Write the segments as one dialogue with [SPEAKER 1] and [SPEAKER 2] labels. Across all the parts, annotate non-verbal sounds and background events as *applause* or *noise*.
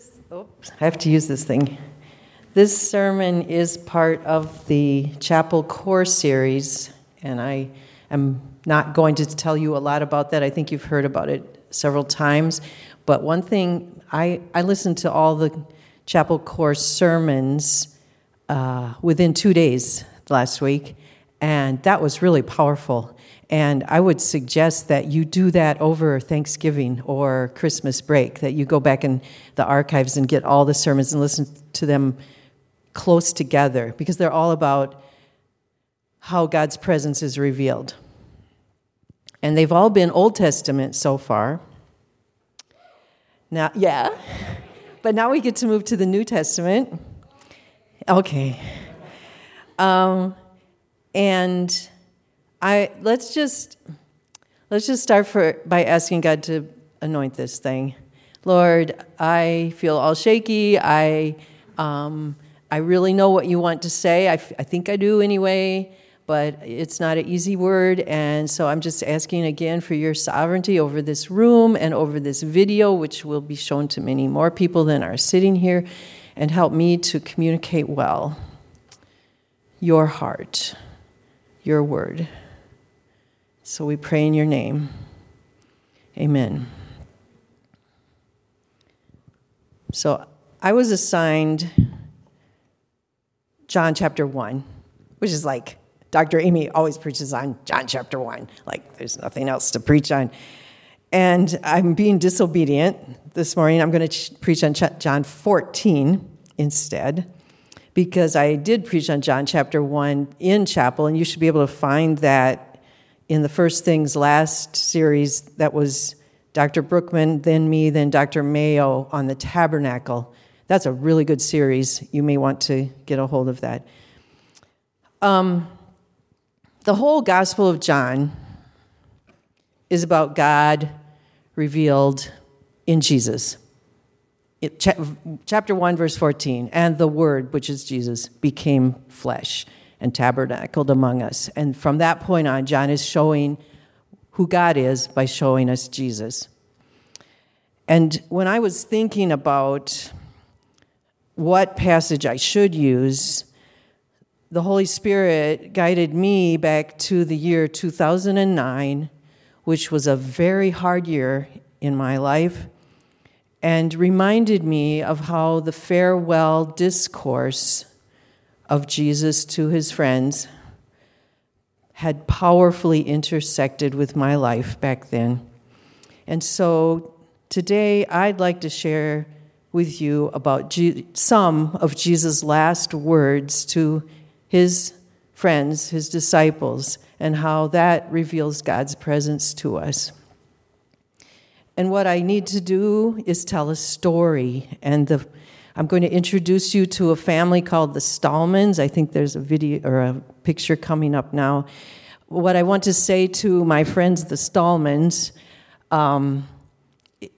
[SPEAKER 1] This, oops, I have to use this thing. This sermon is part of the Chapel Core series, and I am not going to tell you a lot about that. I think you've heard about it several times. But one thing, I, I listened to all the Chapel Core sermons uh, within two days last week, and that was really powerful. And I would suggest that you do that over Thanksgiving or Christmas break, that you go back in the archives and get all the sermons and listen to them close together, because they're all about how God's presence is revealed. And they've all been Old Testament so far. Now, yeah. But now we get to move to the New Testament. Okay. Um, and I let's just let's just start for by asking God to anoint this thing. Lord, I feel all shaky. I um, I really know what you want to say. I, f- I think I do anyway, but it's not an easy word. And so I'm just asking again for your sovereignty over this room and over this video, which will be shown to many more people than are sitting here, and help me to communicate well your heart, your word. So we pray in your name. Amen. So I was assigned John chapter 1, which is like Dr. Amy always preaches on John chapter 1. Like there's nothing else to preach on. And I'm being disobedient this morning. I'm going to ch- preach on John 14 instead because I did preach on John chapter 1 in chapel, and you should be able to find that in the First Things last series, that was Dr. Brookman, then me, then Dr. Mayo on the tabernacle. That's a really good series. You may want to get a hold of that. Um, the whole Gospel of John is about God revealed in Jesus. It, chapter 1, verse 14, and the Word, which is Jesus, became flesh and tabernacled among us. And from that point on, John is showing who God is by showing us Jesus. And when I was thinking about what passage I should use, the Holy Spirit guided me back to the year 2009, which was a very hard year in my life, and reminded me of how the farewell discourse of Jesus to his friends had powerfully intersected with my life back then. And so today I'd like to share with you about some of Jesus' last words to his friends, his disciples, and how that reveals God's presence to us. And what I need to do is tell a story, and the I'm going to introduce you to a family called the Stallmans. I think there's a video or a picture coming up now. What I want to say to my friends, the Stallmans, um,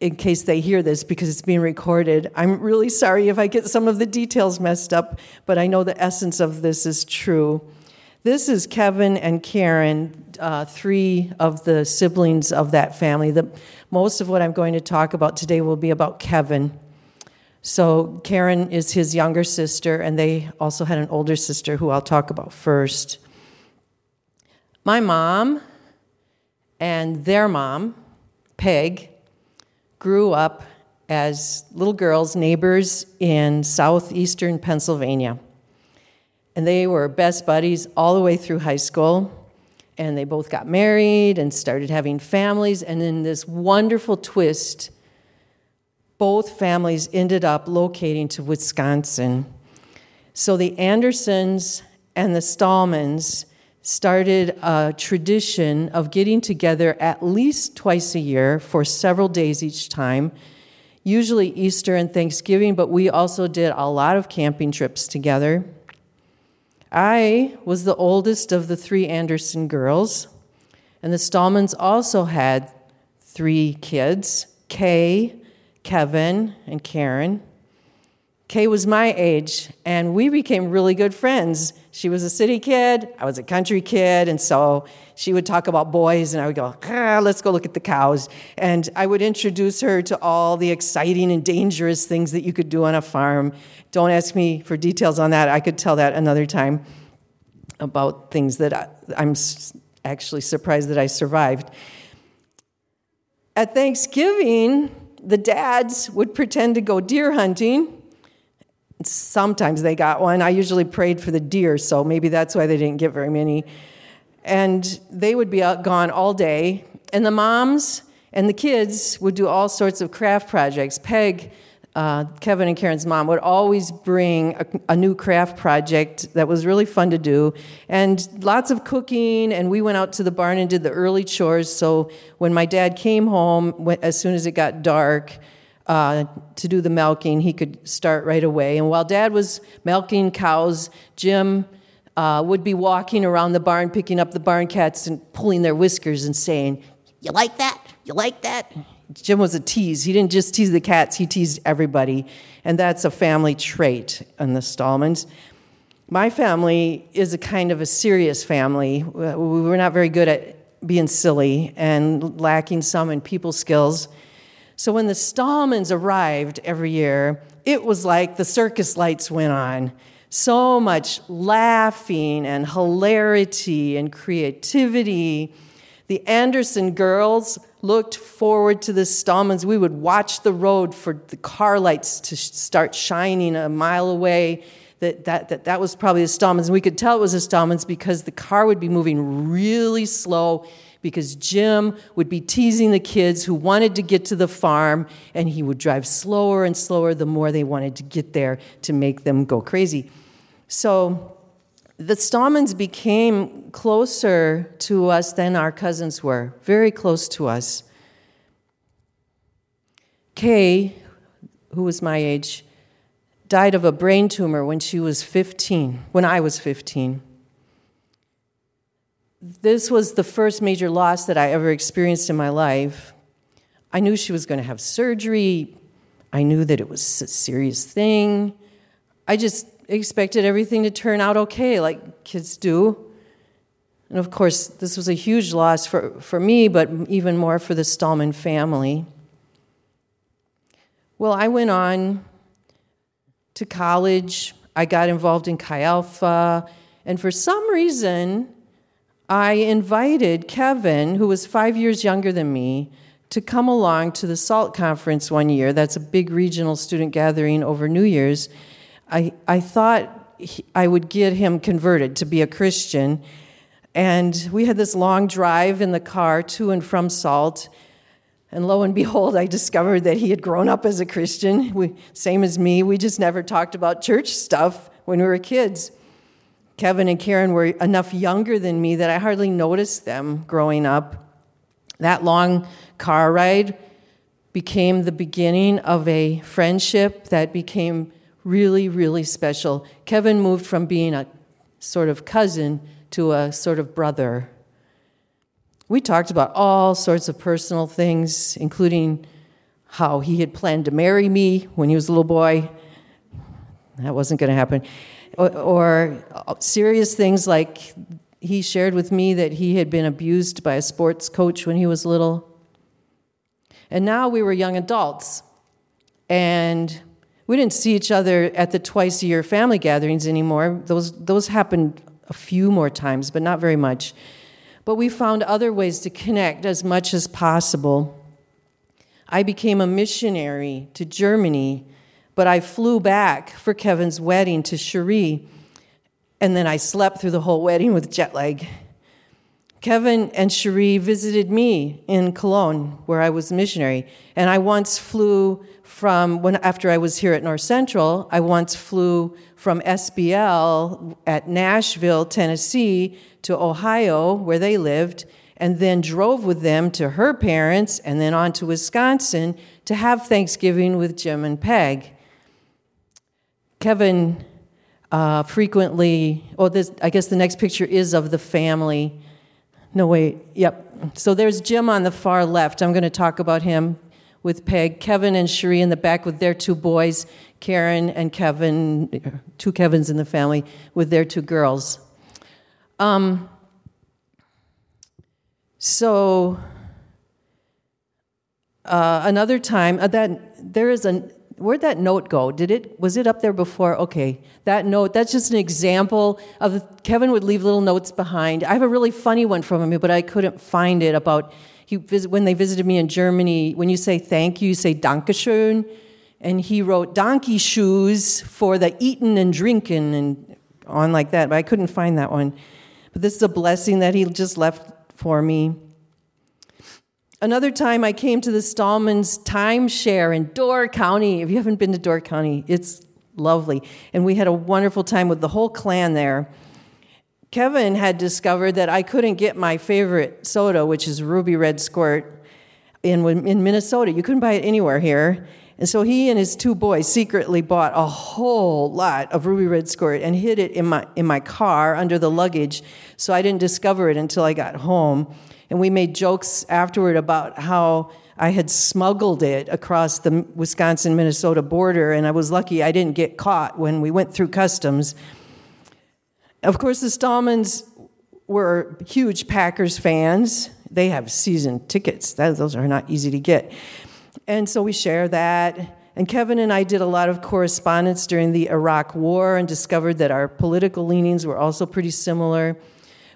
[SPEAKER 1] in case they hear this because it's being recorded, I'm really sorry if I get some of the details messed up, but I know the essence of this is true. This is Kevin and Karen, uh, three of the siblings of that family. The, most of what I'm going to talk about today will be about Kevin. So Karen is his younger sister, and they also had an older sister who I'll talk about first. My mom and their mom, Peg, grew up as little girls, neighbors in southeastern Pennsylvania. And they were best buddies all the way through high school. And they both got married and started having families. And then this wonderful twist both families ended up locating to Wisconsin. So the Andersons and the Stallmans started a tradition of getting together at least twice a year for several days each time, usually Easter and Thanksgiving, but we also did a lot of camping trips together. I was the oldest of the three Anderson girls, and the Stallmans also had three kids Kay, Kevin and Karen. Kay was my age, and we became really good friends. She was a city kid, I was a country kid, and so she would talk about boys, and I would go, ah, let's go look at the cows. And I would introduce her to all the exciting and dangerous things that you could do on a farm. Don't ask me for details on that, I could tell that another time about things that I, I'm actually surprised that I survived. At Thanksgiving, the dads would pretend to go deer hunting Sometimes they got one. I usually prayed for the deer, so maybe that's why they didn't get very many. And they would be out gone all day. And the moms and the kids would do all sorts of craft projects. Peg, uh, Kevin and Karen's mom, would always bring a, a, new craft project that was really fun to do. And lots of cooking, and we went out to the barn and did the early chores. So when my dad came home, as soon as it got dark, uh, to do the milking, he could start right away. And while dad was milking cows, Jim uh, would be walking around the barn, picking up the barn cats and pulling their whiskers and saying, You like that? You like that? Jim was a tease. He didn't just tease the cats, he teased everybody. And that's a family trait in the Stallmans. My family is a kind of a serious family. We were not very good at being silly and lacking some in people skills. So when the Stallmans arrived every year, it was like the circus lights went on. So much laughing and hilarity and creativity. The Anderson girls looked forward to the Stallmans. We would watch the road for the car lights to start shining a mile away. That, that, that, that was probably the Stallmans. And We could tell it was the Stallmans because the car would be moving really slow because Jim would be teasing the kids who wanted to get to the farm, and he would drive slower and slower the more they wanted to get there to make them go crazy. So the Stallmans became closer to us than our cousins were, very close to us. Kay, who was my age, died of a brain tumor when she was 15, when I was 15 this was the first major loss that I ever experienced in my life. I knew she was going to have surgery. I knew that it was a serious thing. I just expected everything to turn out okay, like kids do. And of course, this was a huge loss for, for me, but even more for the Stallman family. Well, I went on to college. I got involved in Chi Alpha. And for some reason, I invited Kevin, who was five years younger than me, to come along to the SALT conference one year. That's a big regional student gathering over New Year's. I, I thought he, I would get him converted to be a Christian. And we had this long drive in the car to and from SALT. And lo and behold, I discovered that he had grown up as a Christian, we, same as me. We just never talked about church stuff when we were kids. Kevin and Karen were enough younger than me that I hardly noticed them growing up. That long car ride became the beginning of a friendship that became really, really special. Kevin moved from being a sort of cousin to a sort of brother. We talked about all sorts of personal things, including how he had planned to marry me when he was a little boy. That wasn't going to happen or, or serious things like he shared with me that he had been abused by a sports coach when he was little. And now we were young adults. And we didn't see each other at the twice a year family gatherings anymore. Those, those happened a few more times, but not very much. But we found other ways to connect as much as possible. I became a missionary to Germany but I flew back for Kevin's wedding to Cherie, and then I slept through the whole wedding with jet lag. Kevin and Cherie visited me in Cologne, where I was missionary, and I once flew from when after I was here at North Central, I once flew from SBL at Nashville, Tennessee, to Ohio, where they lived, and then drove with them to her parents and then on to Wisconsin to have Thanksgiving with Jim and Peg. Kevin uh, frequently, oh, this, I guess the next picture is of the family. No, wait, yep. So there's Jim on the far left. I'm going to talk about him with Peg. Kevin and Cherie in the back with their two boys. Karen and Kevin, two Kevins in the family, with their two girls. Um, so uh, another time uh, that there is a where'd that note go? Did it was it up there before? Okay, that note. That's just an example of Kevin would leave little notes behind. I have a really funny one from him, but I couldn't find it about he when they visited me in Germany. When you say thank you, you say Dankeschön, and he wrote donkey shoes for the eating and drinking and on like that. But I couldn't find that one. But this is a blessing that he just left for me. Another time I came to the Stallman's timeshare in Door County. If you haven't been to Door County, it's lovely. And we had a wonderful time with the whole clan there. Kevin had discovered that I couldn't get my favorite soda, which is Ruby Red Squirt, in, in Minnesota. You couldn't buy it anywhere here. And so he and his two boys secretly bought a whole lot of Ruby Red Squirt and hid it in my, in my car under the luggage. So I didn't discover it until I got home. And we made jokes afterward about how I had smuggled it across the Wisconsin Minnesota border, and I was lucky I didn't get caught when we went through customs. Of course, the Stallmans were huge Packers fans. They have season tickets, those are not easy to get. And so we share that. And Kevin and I did a lot of correspondence during the Iraq War and discovered that our political leanings were also pretty similar.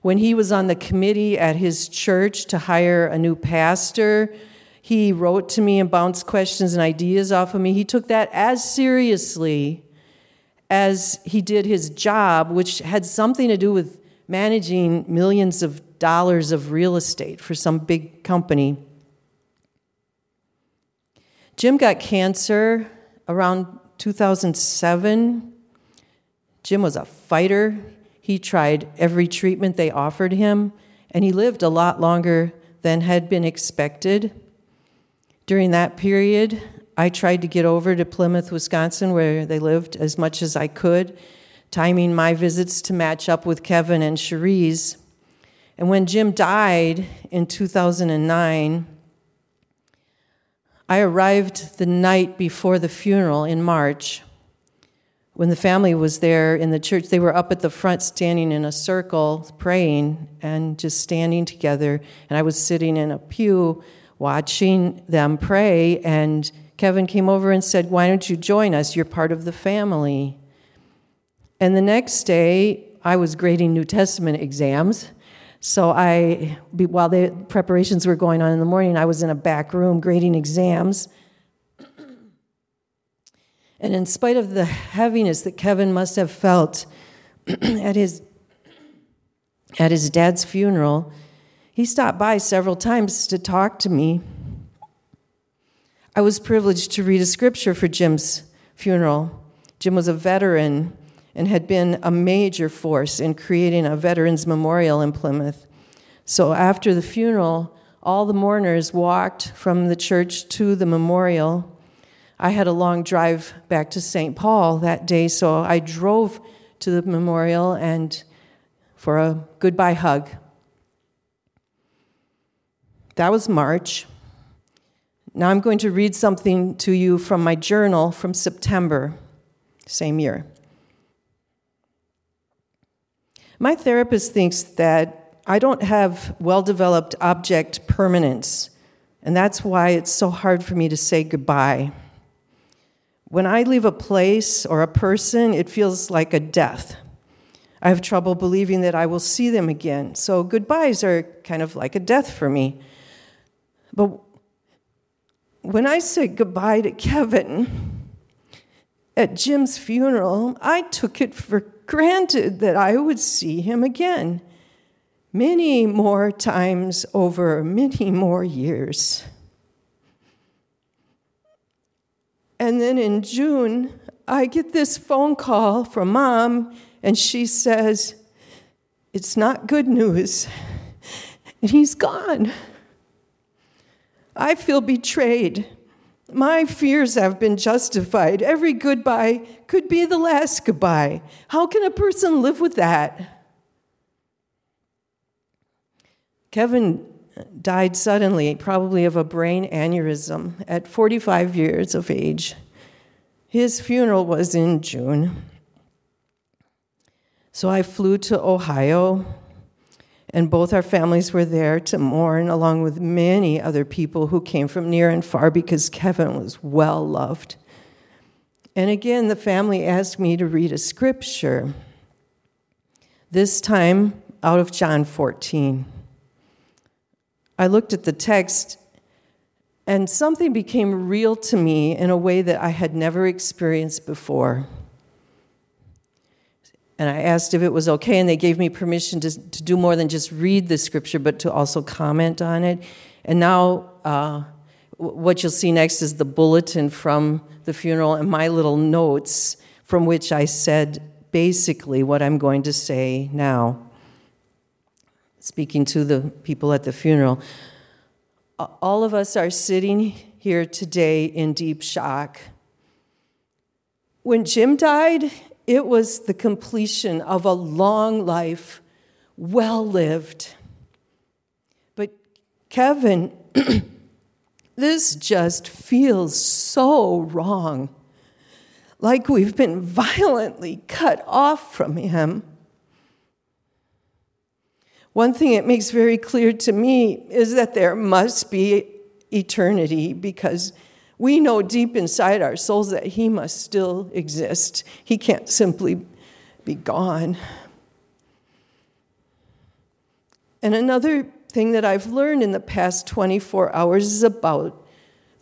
[SPEAKER 1] When he was on the committee at his church to hire a new pastor, he wrote to me and bounced questions and ideas off of me. He took that as seriously as he did his job, which had something to do with managing millions of dollars of real estate for some big company. Jim got cancer around 2007. Jim was a fighter. He tried every treatment they offered him, and he lived a lot longer than had been expected. During that period, I tried to get over to Plymouth, Wisconsin, where they lived as much as I could, timing my visits to match up with Kevin and Cherie's. And when Jim died in 2009, I arrived the night before the funeral in March when the family was there in the church, they were up at the front standing in a circle praying and just standing together. And I was sitting in a pew watching them pray. And Kevin came over and said, Why don't you join us? You're part of the family. And the next day, I was grading New Testament exams. So I, while the preparations were going on in the morning, I was in a back room grading exams. And in spite of the heaviness that Kevin must have felt *clears throat* at his at his dad's funeral, he stopped by several times to talk to me. I was privileged to read a scripture for Jim's funeral. Jim was a veteran and had been a major force in creating a veterans memorial in Plymouth. So after the funeral, all the mourners walked from the church to the memorial I had a long drive back to St. Paul that day, so I drove to the memorial and for a goodbye hug. That was March. Now I'm going to read something to you from my journal from September, same year. My therapist thinks that I don't have well developed object permanence, and that's why it's so hard for me to say goodbye. When I leave a place or a person, it feels like a death. I have trouble believing that I will see them again. So goodbyes are kind of like a death for me. But when I said goodbye to Kevin at Jim's funeral, I took it for granted that I would see him again many more times over many more years. And then in June, I get this phone call from mom, and she says, It's not good news. *laughs* And he's gone. I feel betrayed. My fears have been justified. Every goodbye could be the last goodbye. How can a person live with that? Kevin died suddenly, probably of a brain aneurysm, at 45 years of age. His funeral was in June. So I flew to Ohio, and both our families were there to mourn, along with many other people who came from near and far because Kevin was well loved. And again, the family asked me to read a scripture, this time out of John 14. I looked at the text, and something became real to me in a way that I had never experienced before. And I asked if it was okay, and they gave me permission to, to do more than just read the scripture, but to also comment on it. And now, uh, what you'll see next is the bulletin from the funeral and my little notes from which I said basically what I'm going to say now. Speaking to the people at the funeral, all of us are sitting here today in deep shock. When Jim died, it was the completion of a long life, well lived. But Kevin, *clears throat* this just feels so wrong. Like we've been violently cut off from him. One thing it makes very clear to me is that there must be eternity because we know deep inside our souls that He must still exist. He can't simply be gone. And another thing that I've learned in the past 24 hours is about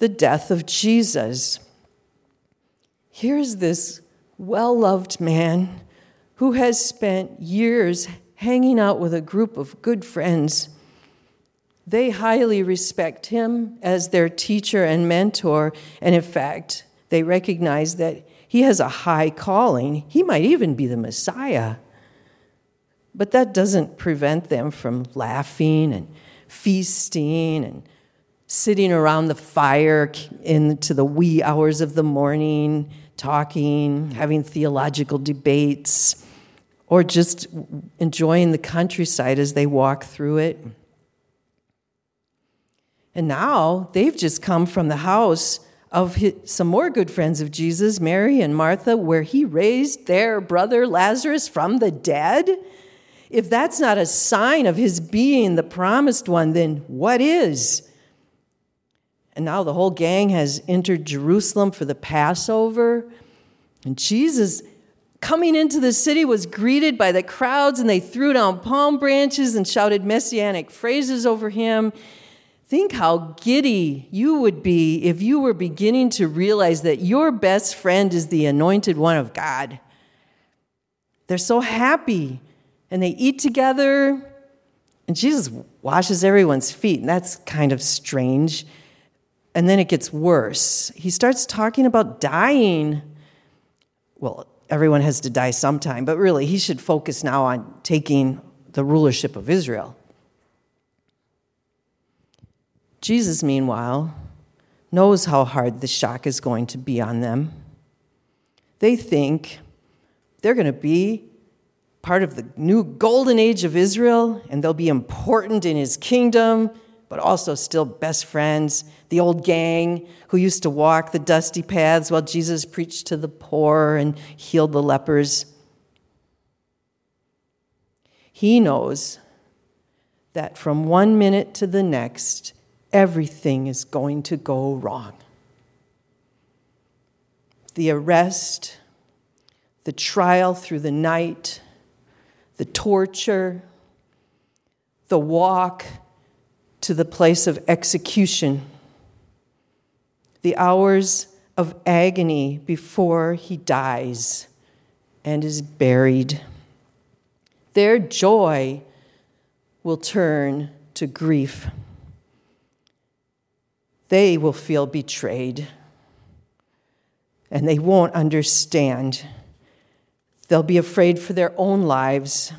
[SPEAKER 1] the death of Jesus. Here's this well loved man who has spent years hanging out with a group of good friends they highly respect him as their teacher and mentor, and in fact, they recognize that he has a high calling. He might even be the Messiah. But that doesn't prevent them from laughing and feasting and sitting around the fire into the wee hours of the morning, talking, having theological debates, or just enjoying the countryside as they walk through it. And now they've just come from the house of his, some more good friends of Jesus, Mary and Martha, where he raised their brother Lazarus from the dead. If that's not a sign of his being the promised one, then what is? And now the whole gang has entered Jerusalem for the Passover. And Jesus, coming into the city, was greeted by the crowds, and they threw down palm branches and shouted messianic phrases over him. Think how giddy you would be if you were beginning to realize that your best friend is the anointed one of God. They're so happy and they eat together, and Jesus washes everyone's feet, and that's kind of strange. And then it gets worse. He starts talking about dying. Well, everyone has to die sometime, but really, he should focus now on taking the rulership of Israel. Jesus, meanwhile, knows how hard the shock is going to be on them. They think they're going to be part of the new golden age of Israel and they'll be important in his kingdom, but also still best friends. The old gang who used to walk the dusty paths while Jesus preached to the poor and healed the lepers. He knows that from one minute to the next, everything is going to go wrong. The arrest, the trial through the night, the torture, the walk to the place of execution, the hours of agony before he dies and is buried. Their joy will turn to grief they will feel betrayed and they won't understand. They'll be afraid for their own lives.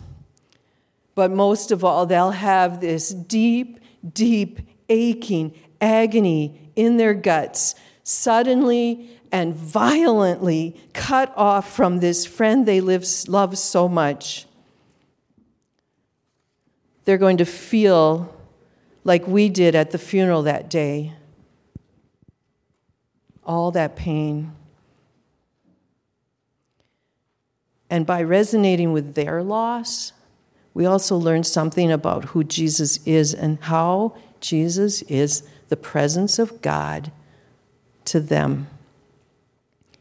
[SPEAKER 1] But most of all, they'll have this deep, deep aching agony in their guts, suddenly and violently cut off from this friend they live, love so much. They're going to feel like we did at the funeral that day all that pain, And by resonating with their loss, we also learn something about who Jesus is and how Jesus is the presence of God to them.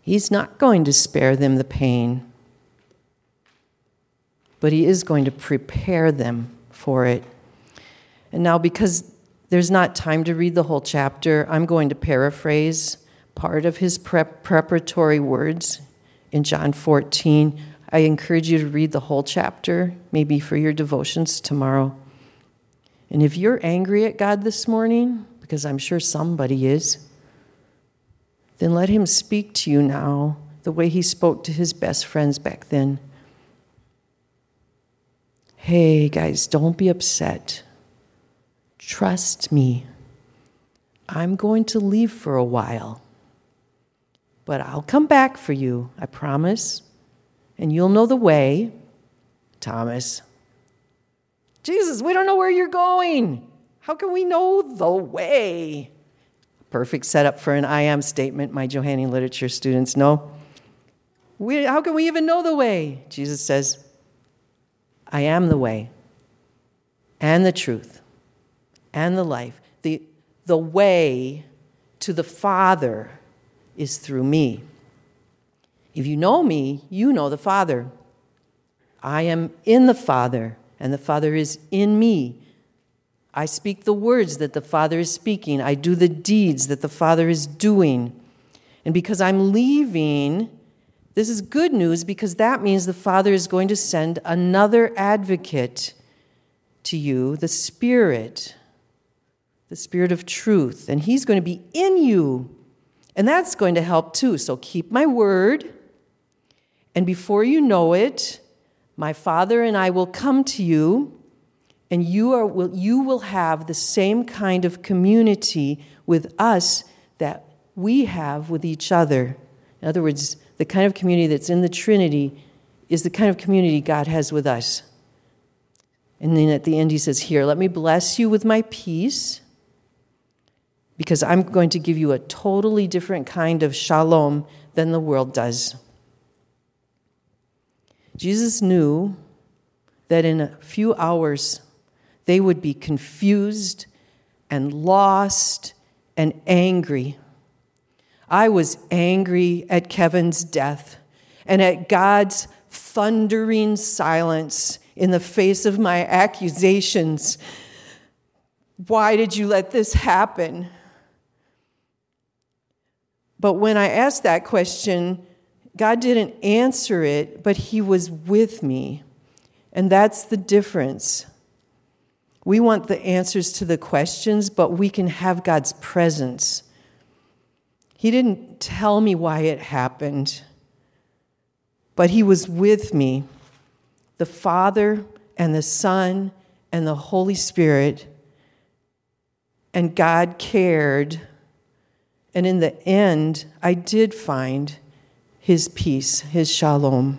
[SPEAKER 1] He's not going to spare them the pain, but He is going to prepare them for it. And now, because there's not time to read the whole chapter, I'm going to paraphrase part of his prep- preparatory words in John 14. I encourage you to read the whole chapter, maybe for your devotions tomorrow. And if you're angry at God this morning, because I'm sure somebody is, then let him speak to you now the way he spoke to his best friends back then. Hey, guys, don't be upset. Trust me. I'm going to leave for a while, but I'll come back for you, I promise, and you'll know the way. Thomas. Jesus, we don't know where you're going. How can we know the way? Perfect setup for an I am statement, my Johannine literature students know. We, how can we even know the way? Jesus says, I am the way and the truth and the life. The, the way to the Father is through me. If you know me, you know the Father. I am in the Father, and the Father is in me. I speak the words that the Father is speaking, I do the deeds that the Father is doing. And because I'm leaving, this is good news because that means the Father is going to send another advocate to you, the Spirit the Spirit of truth, and He's going to be in you. And that's going to help too. So keep my word, and before you know it, my Father and I will come to you, and you, are, will, you will have the same kind of community with us that we have with each other. In other words, the kind of community that's in the Trinity is the kind of community God has with us. And then at the end, he says, Here, let me bless you with my peace because I'm going to give you a totally different kind of shalom than the world does. Jesus knew that in a few hours they would be confused and lost and angry. I was angry at Kevin's death and at God's thundering silence in the face of my accusations. Why did you let this happen? But when I asked that question, God didn't answer it, but He was with me. And that's the difference. We want the answers to the questions, but we can have God's presence. He didn't tell me why it happened, but He was with me. The Father and the Son and the Holy Spirit. And God cared and in the end, I did find his peace, his shalom.